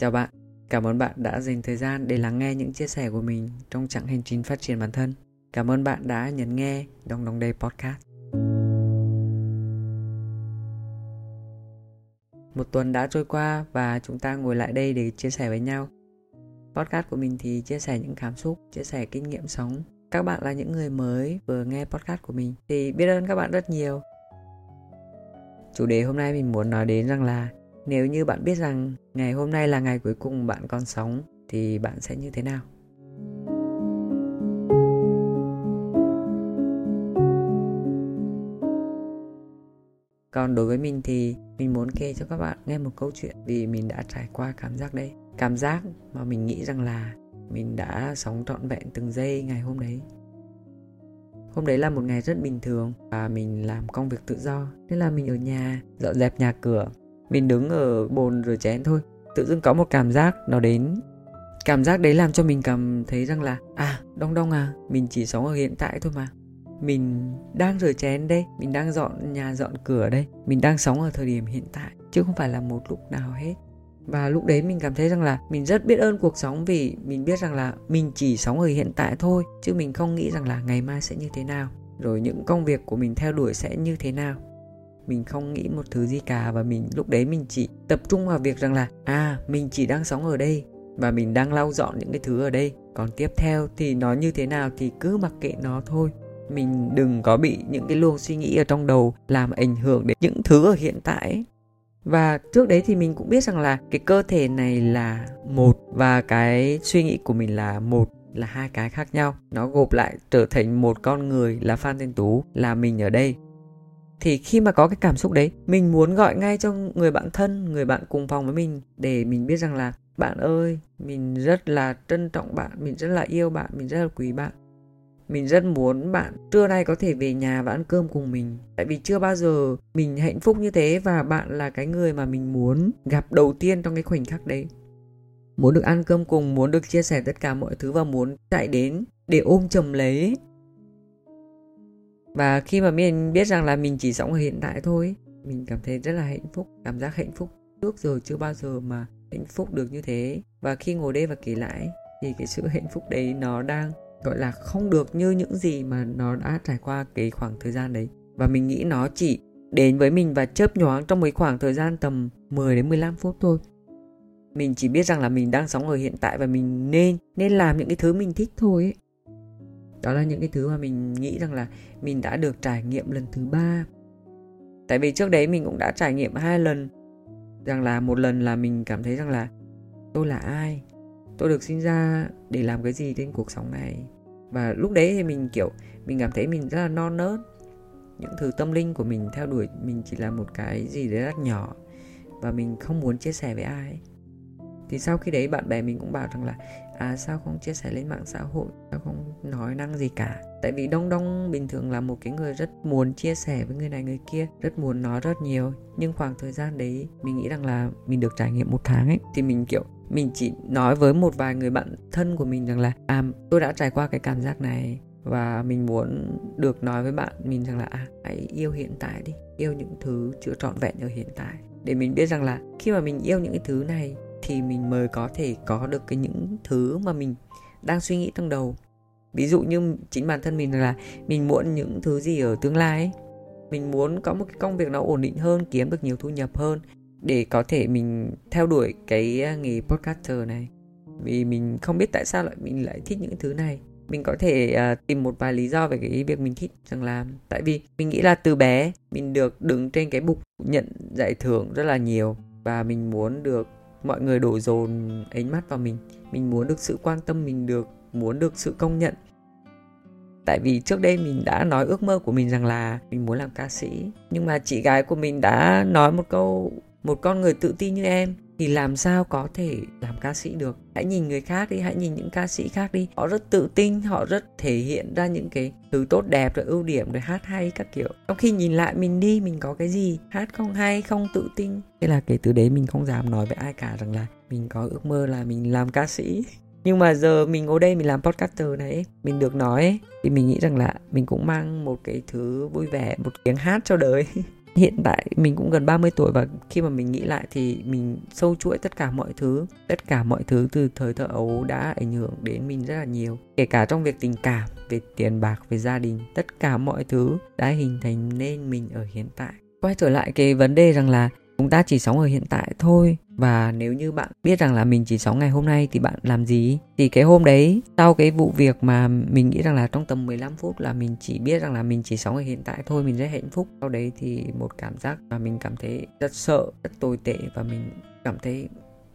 Chào bạn, cảm ơn bạn đã dành thời gian để lắng nghe những chia sẻ của mình trong chặng hành trình phát triển bản thân. Cảm ơn bạn đã nhấn nghe Đồng Đồng Đây Podcast. Một tuần đã trôi qua và chúng ta ngồi lại đây để chia sẻ với nhau. Podcast của mình thì chia sẻ những cảm xúc, chia sẻ kinh nghiệm sống. Các bạn là những người mới vừa nghe podcast của mình thì biết ơn các bạn rất nhiều. Chủ đề hôm nay mình muốn nói đến rằng là nếu như bạn biết rằng ngày hôm nay là ngày cuối cùng bạn còn sống, thì bạn sẽ như thế nào? Còn đối với mình thì mình muốn kể cho các bạn nghe một câu chuyện vì mình đã trải qua cảm giác đấy cảm giác mà mình nghĩ rằng là mình đã sống trọn vẹn từng giây ngày hôm đấy. Hôm đấy là một ngày rất bình thường và mình làm công việc tự do. Nên là mình ở nhà, dọn dẹp nhà cửa mình đứng ở bồn rửa chén thôi. Tự dưng có một cảm giác nó đến. Cảm giác đấy làm cho mình cảm thấy rằng là à đông đông à mình chỉ sống ở hiện tại thôi mà. Mình đang rửa chén đây, mình đang dọn nhà, dọn cửa đây, mình đang sống ở thời điểm hiện tại, chứ không phải là một lúc nào hết. Và lúc đấy mình cảm thấy rằng là mình rất biết ơn cuộc sống vì mình biết rằng là mình chỉ sống ở hiện tại thôi, chứ mình không nghĩ rằng là ngày mai sẽ như thế nào, rồi những công việc của mình theo đuổi sẽ như thế nào mình không nghĩ một thứ gì cả và mình, lúc đấy mình chỉ tập trung vào việc rằng là à mình chỉ đang sống ở đây và mình đang lau dọn những cái thứ ở đây. Còn tiếp theo thì nó như thế nào thì cứ mặc kệ nó thôi. Mình đừng có bị những cái luồng suy nghĩ ở trong đầu làm ảnh hưởng đến những thứ ở hiện tại và trước đấy thì mình cũng biết rằng là cái cơ thể này là một và cái suy nghĩ của mình là một, là hai cái khác nhau. Nó gộp lại trở thành một con người là phan thanh tú, là mình ở đây thì khi mà có cái cảm xúc đấy, mình muốn gọi ngay cho người bạn thân, người bạn cùng phòng với mình để mình biết rằng là, bạn ơi, mình rất là trân trọng bạn, mình rất là yêu bạn, mình rất là quý bạn. Mình rất muốn bạn trưa nay có thể về nhà và ăn cơm cùng mình. Tại vì chưa bao giờ mình hạnh phúc như thế và bạn là cái người mà mình muốn gặp đầu tiên trong cái khoảnh khắc đấy. Muốn được ăn cơm cùng, muốn được chia sẻ tất cả mọi thứ và muốn chạy đến để ôm chầm lấy và khi mà mình biết rằng là mình chỉ sống ở hiện tại thôi, mình cảm thấy rất là hạnh phúc, cảm giác hạnh phúc. Trước giờ chưa bao giờ mà hạnh phúc được như thế. Và khi ngồi đây và kể lại, thì cái sự hạnh phúc đấy nó đang, gọi là, không được như những gì mà nó đã trải qua cái khoảng thời gian đấy. Và mình nghĩ nó chỉ đến với mình và chớp nhoáng trong mấy khoảng thời gian tầm 10 đến 15 phút thôi. Mình chỉ biết rằng là mình đang sống ở hiện tại và mình nên nên làm những cái thứ mình thích thôi ấy đó là những cái thứ mà mình nghĩ rằng là mình đã được trải nghiệm lần thứ ba. Tại vì trước đấy mình cũng đã trải nghiệm hai lần. Rằng là một lần là mình cảm thấy rằng là tôi là ai? Tôi được sinh ra để làm cái gì trên cuộc sống này? Và lúc đấy thì mình, kiểu, mình cảm thấy mình rất là non nớt. Những thứ tâm linh của mình theo đuổi mình chỉ là một cái gì đấy rất nhỏ. Và mình không muốn chia sẻ với ai thì sau khi đấy bạn bè mình cũng bảo rằng là à sao không chia sẻ lên mạng xã hội? Sao không nói năng gì cả? Tại vì đông đông bình thường là một cái người rất muốn chia sẻ với người này người kia, rất muốn nói rất nhiều. Nhưng khoảng thời gian đấy, mình nghĩ rằng là mình được trải nghiệm một tháng ấy, thì mình, kiểu, mình chỉ nói với một vài người bạn thân của mình rằng là à tôi đã trải qua cái cảm giác này và mình muốn được nói với bạn mình rằng là à hãy yêu hiện tại đi, yêu những thứ chưa trọn vẹn ở hiện tại. Để mình biết rằng là khi mà mình yêu những cái thứ này thì mình mới có thể có được cái những thứ mà mình đang suy nghĩ trong đầu. Ví dụ như chính bản thân mình là mình muốn những thứ gì ở tương lai ấy. mình muốn có một cái công việc nó ổn định hơn kiếm được nhiều thu nhập hơn để có thể mình theo đuổi cái à, nghề podcaster này. Vì mình không biết tại sao lại mình lại thích những thứ này. Mình có thể uh, tìm một vài lý do về cái việc mình thích rằng làm tại vì mình nghĩ là từ bé mình được đứng trên cái bục nhận giải thưởng rất là nhiều và mình muốn được mọi người đổ dồn ánh mắt vào mình. Mình muốn được sự quan tâm mình được, muốn được sự công nhận. Tại vì trước đây mình đã nói ước mơ của mình rằng là mình muốn làm ca sĩ. Nhưng mà chị gái của mình đã nói một câu, một con người tự tin như em thì làm sao có thể làm ca sĩ được? Hãy nhìn người khác đi, hãy nhìn những ca sĩ khác đi. Họ rất tự tin, họ rất thể hiện ra những cái thứ tốt đẹp rồi ưu điểm rồi hát hay các kiểu. Trong khi nhìn lại mình đi, mình có cái gì? Hát không hay, không tự tin. Thế là kể từ đấy mình không dám nói với ai cả rằng là mình có ước mơ là mình làm ca sĩ. Nhưng mà giờ mình ngồi đây mình làm podcaster này, mình được nói thì mình nghĩ rằng là mình cũng mang một cái thứ vui vẻ, một tiếng hát cho đời. hiện tại mình cũng gần 30 tuổi và khi mà mình nghĩ lại thì mình sâu chuỗi tất cả mọi thứ, tất cả mọi thứ từ thời thơ ấu đã ảnh hưởng đến mình rất là nhiều. Kể cả trong việc tình cảm, về tiền bạc, về gia đình, tất cả mọi thứ đã hình thành nên mình ở hiện tại. Quay trở lại cái vấn đề rằng là chúng ta chỉ sống ở hiện tại thôi. Và nếu như bạn biết rằng là mình chỉ sống ngày hôm nay thì bạn làm gì? Thì cái hôm đấy, sau cái vụ việc mà mình nghĩ rằng là trong tầm 15 phút là mình chỉ biết rằng là mình chỉ sống ở hiện tại thôi, mình rất hạnh phúc. Sau đấy thì một cảm giác mà mình cảm thấy rất sợ, rất tồi tệ và mình cảm thấy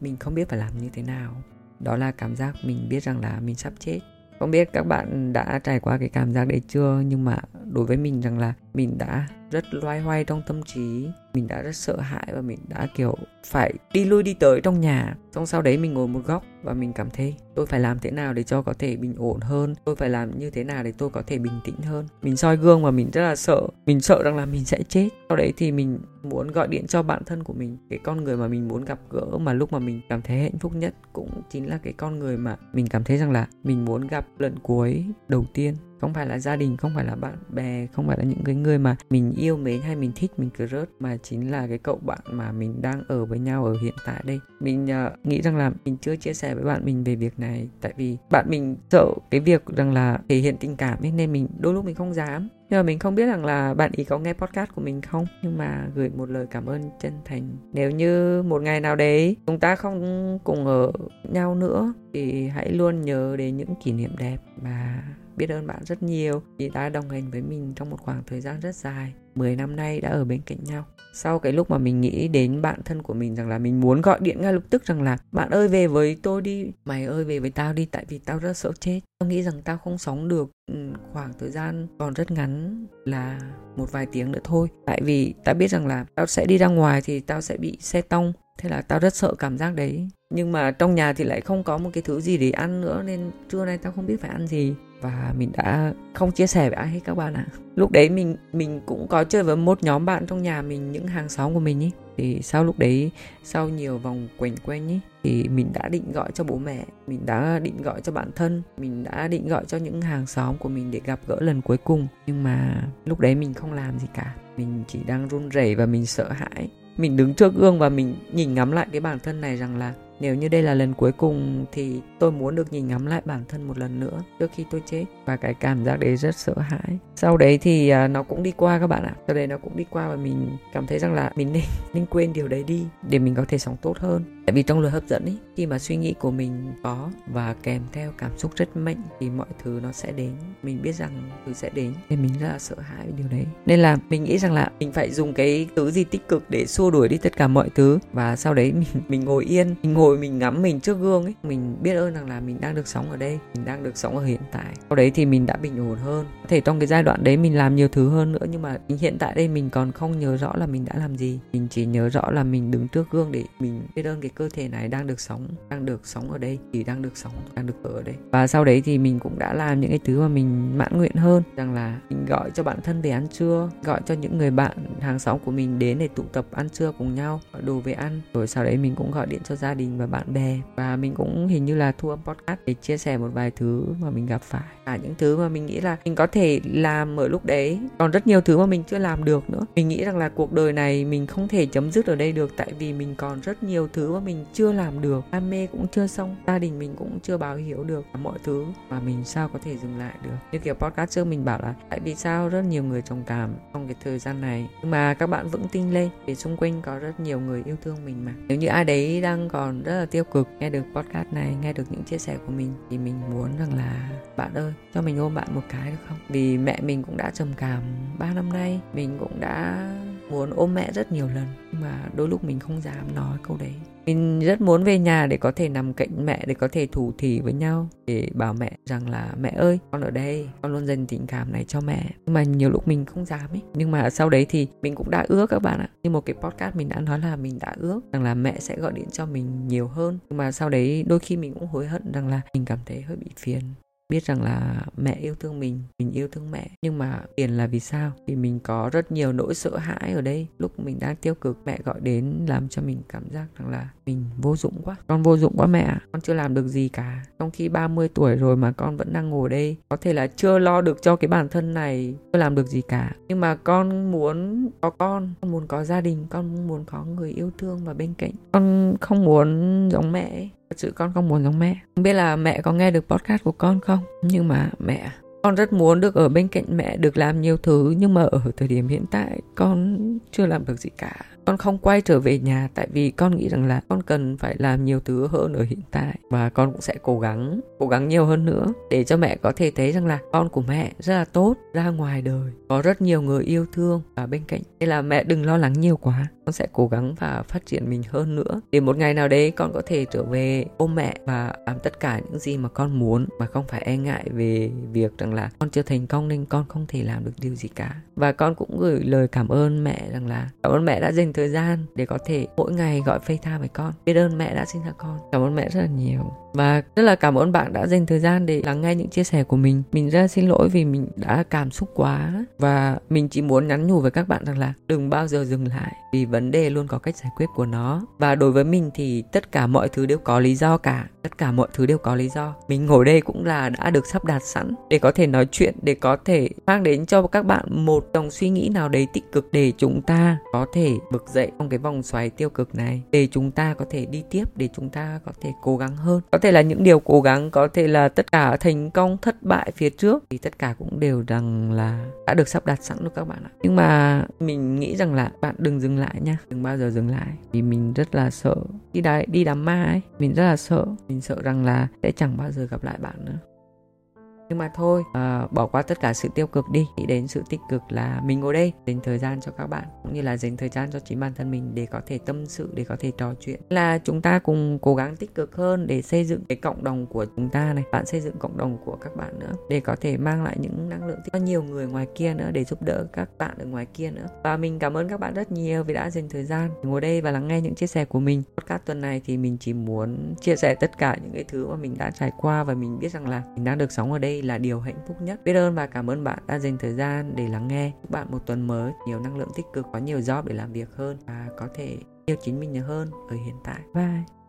mình không biết phải làm như thế nào. Đó là cảm giác mình biết rằng là mình sắp chết. Không biết các bạn đã trải qua cái cảm giác đấy chưa? Nhưng mà đối với mình rằng là mình đã rất loay hoay trong tâm trí, mình đã rất sợ hãi và mình đã, kiểu, phải đi lui đi tới trong nhà. Xong sau đấy mình ngồi một góc và mình cảm thấy, tôi phải làm thế nào để cho có thể bình ổn hơn? Tôi phải làm như thế nào để tôi có thể bình tĩnh hơn? Mình soi gương và mình rất là sợ. Mình sợ rằng là mình sẽ chết. Sau đấy thì mình muốn gọi điện cho bạn thân của mình, cái con người mà mình muốn gặp gỡ, mà lúc mà mình cảm thấy hạnh phúc nhất cũng chính là cái con người mà mình cảm thấy rằng là mình muốn gặp lần cuối đầu tiên không phải là gia đình không phải là bạn bè không phải là những cái người mà mình yêu mến hay mình thích mình cứ rớt mà chính là cái cậu bạn mà mình đang ở với nhau ở hiện tại đây. Mình uh, nghĩ rằng là mình chưa chia sẻ với bạn mình về việc này tại vì bạn mình sợ cái việc rằng là thể hiện tình cảm ấy nên mình đôi lúc mình không dám. Nhưng mà mình không biết rằng là bạn ý có nghe podcast của mình không? Nhưng mà gửi một lời cảm ơn chân thành. Nếu như một ngày nào đấy chúng ta không cùng ở nhau nữa thì hãy luôn nhớ đến những kỷ niệm đẹp mà biết ơn bạn rất nhiều. Vì đã đồng hành với mình trong một khoảng thời gian rất dài 10 năm nay đã ở bên cạnh nhau. Sau cái lúc mà mình nghĩ đến bạn thân của mình rằng là mình muốn gọi điện ngay lập tức rằng là, bạn ơi, về với tôi đi. Mày ơi, về với tao đi, tại vì tao rất sợ chết. Tao nghĩ rằng tao không sống được ừ, khoảng thời gian còn rất ngắn là một vài tiếng nữa thôi. Tại vì tao biết rằng là tao sẽ đi ra ngoài thì tao sẽ bị xe tông, thế là tao rất sợ cảm giác đấy. Nhưng mà trong nhà thì lại không có một cái thứ gì để ăn nữa, nên trưa nay tao không biết phải ăn gì và mình đã không chia sẻ với ai hết các bạn ạ. À. Lúc đấy mình mình cũng có chơi với một nhóm bạn trong nhà mình những hàng xóm của mình ý thì sau lúc đấy sau nhiều vòng quanh quanh ý thì mình đã định gọi cho bố mẹ, mình đã định gọi cho bạn thân, mình đã định gọi cho những hàng xóm của mình để gặp gỡ lần cuối cùng nhưng mà lúc đấy mình không làm gì cả. Mình chỉ đang run rẩy và mình sợ hãi. Mình đứng trước gương và mình nhìn ngắm lại cái bản thân này rằng là nếu như đây là lần cuối cùng thì tôi muốn được nhìn ngắm lại bản thân một lần nữa trước khi tôi chết. Và cái cảm giác đấy rất sợ hãi. Sau đấy thì à, nó cũng đi qua các bạn ạ. Sau đấy nó cũng đi qua và mình cảm thấy rằng là mình nên nên quên điều đấy đi để mình có thể sống tốt hơn tại vì trong luật hấp dẫn ấy khi mà suy nghĩ của mình có và kèm theo cảm xúc rất mạnh thì mọi thứ nó sẽ đến. Mình biết rằng thứ sẽ đến nên mình rất là sợ hãi về điều đấy. Nên là mình nghĩ rằng là mình phải dùng cái thứ gì tích cực để xua đuổi đi tất cả mọi thứ. Và sau đấy mình mình ngồi yên, mình ngồi mình ngắm mình trước gương ấy. Mình biết ơn rằng là mình đang được sống ở đây, mình đang được sống ở hiện tại. Sau đấy thì mình đã bình ổn hơn. Có thể trong cái giai đoạn đấy mình làm nhiều thứ hơn nữa, nhưng mà hiện tại đây mình còn không nhớ rõ là mình đã làm gì. Mình chỉ nhớ rõ là mình đứng trước gương để mình biết ơn cái cơ thể này đang được sống, đang được sống ở đây, thì đang được sống, đang được ở đây. Và sau đấy thì mình cũng đã làm những cái thứ mà mình mãn nguyện hơn, rằng là mình gọi cho bạn thân về ăn trưa, gọi cho những người bạn hàng xóm của mình đến để tụ tập ăn trưa cùng nhau, gọi đồ về ăn. Rồi sau đấy mình cũng gọi điện cho gia đình và bạn bè. Và mình cũng hình như là thu âm podcast để chia sẻ một vài thứ mà mình gặp phải. Cả những thứ mà mình nghĩ là mình có thể làm ở lúc đấy, còn rất nhiều thứ mà mình chưa làm được nữa. Mình nghĩ rằng là cuộc đời này mình không thể chấm dứt ở đây được, tại vì mình còn rất nhiều thứ mà mình mình chưa làm được, đam mê cũng chưa xong, gia đình mình cũng chưa báo hiểu được mọi thứ. Mà mình sao có thể dừng lại được? Như kiểu podcast trước mình bảo là, tại vì sao rất nhiều người trầm cảm trong cái thời gian này? Nhưng mà các bạn vững tin lên, vì xung quanh có rất nhiều người yêu thương mình mà. Nếu như ai đấy đang còn rất là tiêu cực, nghe được podcast này, nghe được những chia sẻ của mình, thì mình muốn rằng là, bạn ơi, cho mình ôm bạn một cái được không? Vì mẹ mình cũng đã trầm cảm 3 năm nay, mình cũng đã muốn ôm mẹ rất nhiều lần, mà đôi lúc mình không dám nói câu đấy. Mình rất muốn về nhà để có thể nằm cạnh mẹ, để có thể thủ thỉ với nhau, để bảo mẹ rằng là, mẹ ơi, con ở đây, con luôn dành tình cảm này cho mẹ. Nhưng mà nhiều lúc mình không dám ấy. Nhưng mà sau đấy thì mình cũng đã ước các bạn ạ. Như một cái podcast mình đã nói là mình đã ước rằng là mẹ sẽ gọi điện cho mình nhiều hơn. Nhưng mà sau đấy đôi khi mình cũng hối hận rằng là mình cảm thấy hơi bị phiền biết rằng là mẹ yêu thương mình mình yêu thương mẹ. Nhưng mà tiền là vì sao? Vì mình có rất nhiều nỗi sợ hãi ở đây. Lúc mình đang tiêu cực, mẹ gọi đến làm cho mình cảm giác rằng là mình vô dụng quá. Con vô dụng quá mẹ con chưa làm được gì cả. Trong khi 30 tuổi rồi mà con vẫn đang ngồi đây, có thể là chưa lo được cho cái bản thân này, chưa làm được gì cả. Nhưng mà con muốn có con con muốn có gia đình, con muốn có người yêu thương và bên cạnh. Con không muốn giống mẹ ấy thật sự con không muốn giống mẹ. Không biết là mẹ có nghe được podcast của con không? Nhưng mà mẹ con rất muốn được ở bên cạnh mẹ, được làm nhiều thứ, nhưng mà ở thời điểm hiện tại, con chưa làm được gì cả. Con không quay trở về nhà, tại vì con nghĩ rằng là con cần phải làm nhiều thứ hơn ở hiện tại. Và con cũng sẽ cố gắng cố gắng nhiều hơn nữa, để cho mẹ có thể thấy rằng là con của mẹ rất là tốt, ra ngoài đời, có rất nhiều người yêu thương và bên cạnh. Nên là mẹ đừng lo lắng nhiều quá, con sẽ cố gắng và phát triển mình hơn nữa. Để một ngày nào đấy con có thể trở về ôm mẹ và làm tất cả những gì mà con muốn, mà không phải e ngại về việc rằng là con chưa thành công nên con không thể làm được điều gì cả. Và con cũng gửi lời cảm ơn mẹ rằng là, cảm ơn mẹ đã dành thời gian để có thể mỗi ngày gọi FaceTime với con. Biết ơn mẹ đã sinh ra con. Cảm ơn mẹ rất là nhiều. Và rất là cảm ơn bạn đã dành thời gian để lắng nghe những chia sẻ của mình. Mình rất là xin lỗi vì mình đã cảm xúc quá và mình chỉ muốn nhắn nhủ với các bạn rằng là đừng bao giờ dừng lại vì vấn đề luôn có cách giải quyết của nó. Và đối với mình thì tất cả mọi thứ đều có lý do cả tất cả mọi thứ đều có lý do. Mình ngồi đây cũng là đã được sắp đặt sẵn để có thể nói chuyện, để có thể mang đến cho các bạn một dòng suy nghĩ nào đấy tích cực để chúng ta có thể bực dậy trong cái vòng xoáy tiêu cực này, để chúng ta có thể đi tiếp, để chúng ta có thể cố gắng hơn. Có thể là những điều cố gắng, có thể là tất cả thành công, thất bại phía trước, thì tất cả cũng đều rằng là đã được sắp đặt sẵn rồi các bạn ạ. Nhưng mà mình nghĩ rằng là bạn đừng dừng lại nha, đừng bao giờ dừng lại. Vì mình rất là sợ. Đi đái đi đám ma ấy, mình rất là sợ mình sợ rằng là sẽ chẳng bao giờ gặp lại bạn nữa nhưng mà thôi à, bỏ qua tất cả sự tiêu cực đi. Nghĩ đến sự tích cực là mình ngồi đây dành thời gian cho các bạn cũng như là dành thời gian cho chính bản thân mình để có thể tâm sự để có thể trò chuyện. Là chúng ta cùng cố gắng tích cực hơn để xây dựng cái cộng đồng của chúng ta này bạn xây dựng cộng đồng của các bạn nữa để có thể mang lại những năng lượng tích nhiều người ngoài kia nữa để giúp đỡ các bạn ở ngoài kia nữa. Và mình cảm ơn các bạn rất nhiều vì đã dành thời gian ngồi đây và lắng nghe những chia sẻ của mình. Podcast tuần này thì mình chỉ muốn chia sẻ tất cả những cái thứ mà mình đã trải qua và mình biết rằng là mình đang được sống ở đây đây là điều hạnh phúc nhất. Biết ơn và cảm ơn bạn đã dành thời gian để lắng nghe. Chúc bạn một tuần mới, nhiều năng lượng tích cực, có nhiều job để làm việc hơn và có thể yêu chính mình nhiều hơn ở hiện tại. Bye.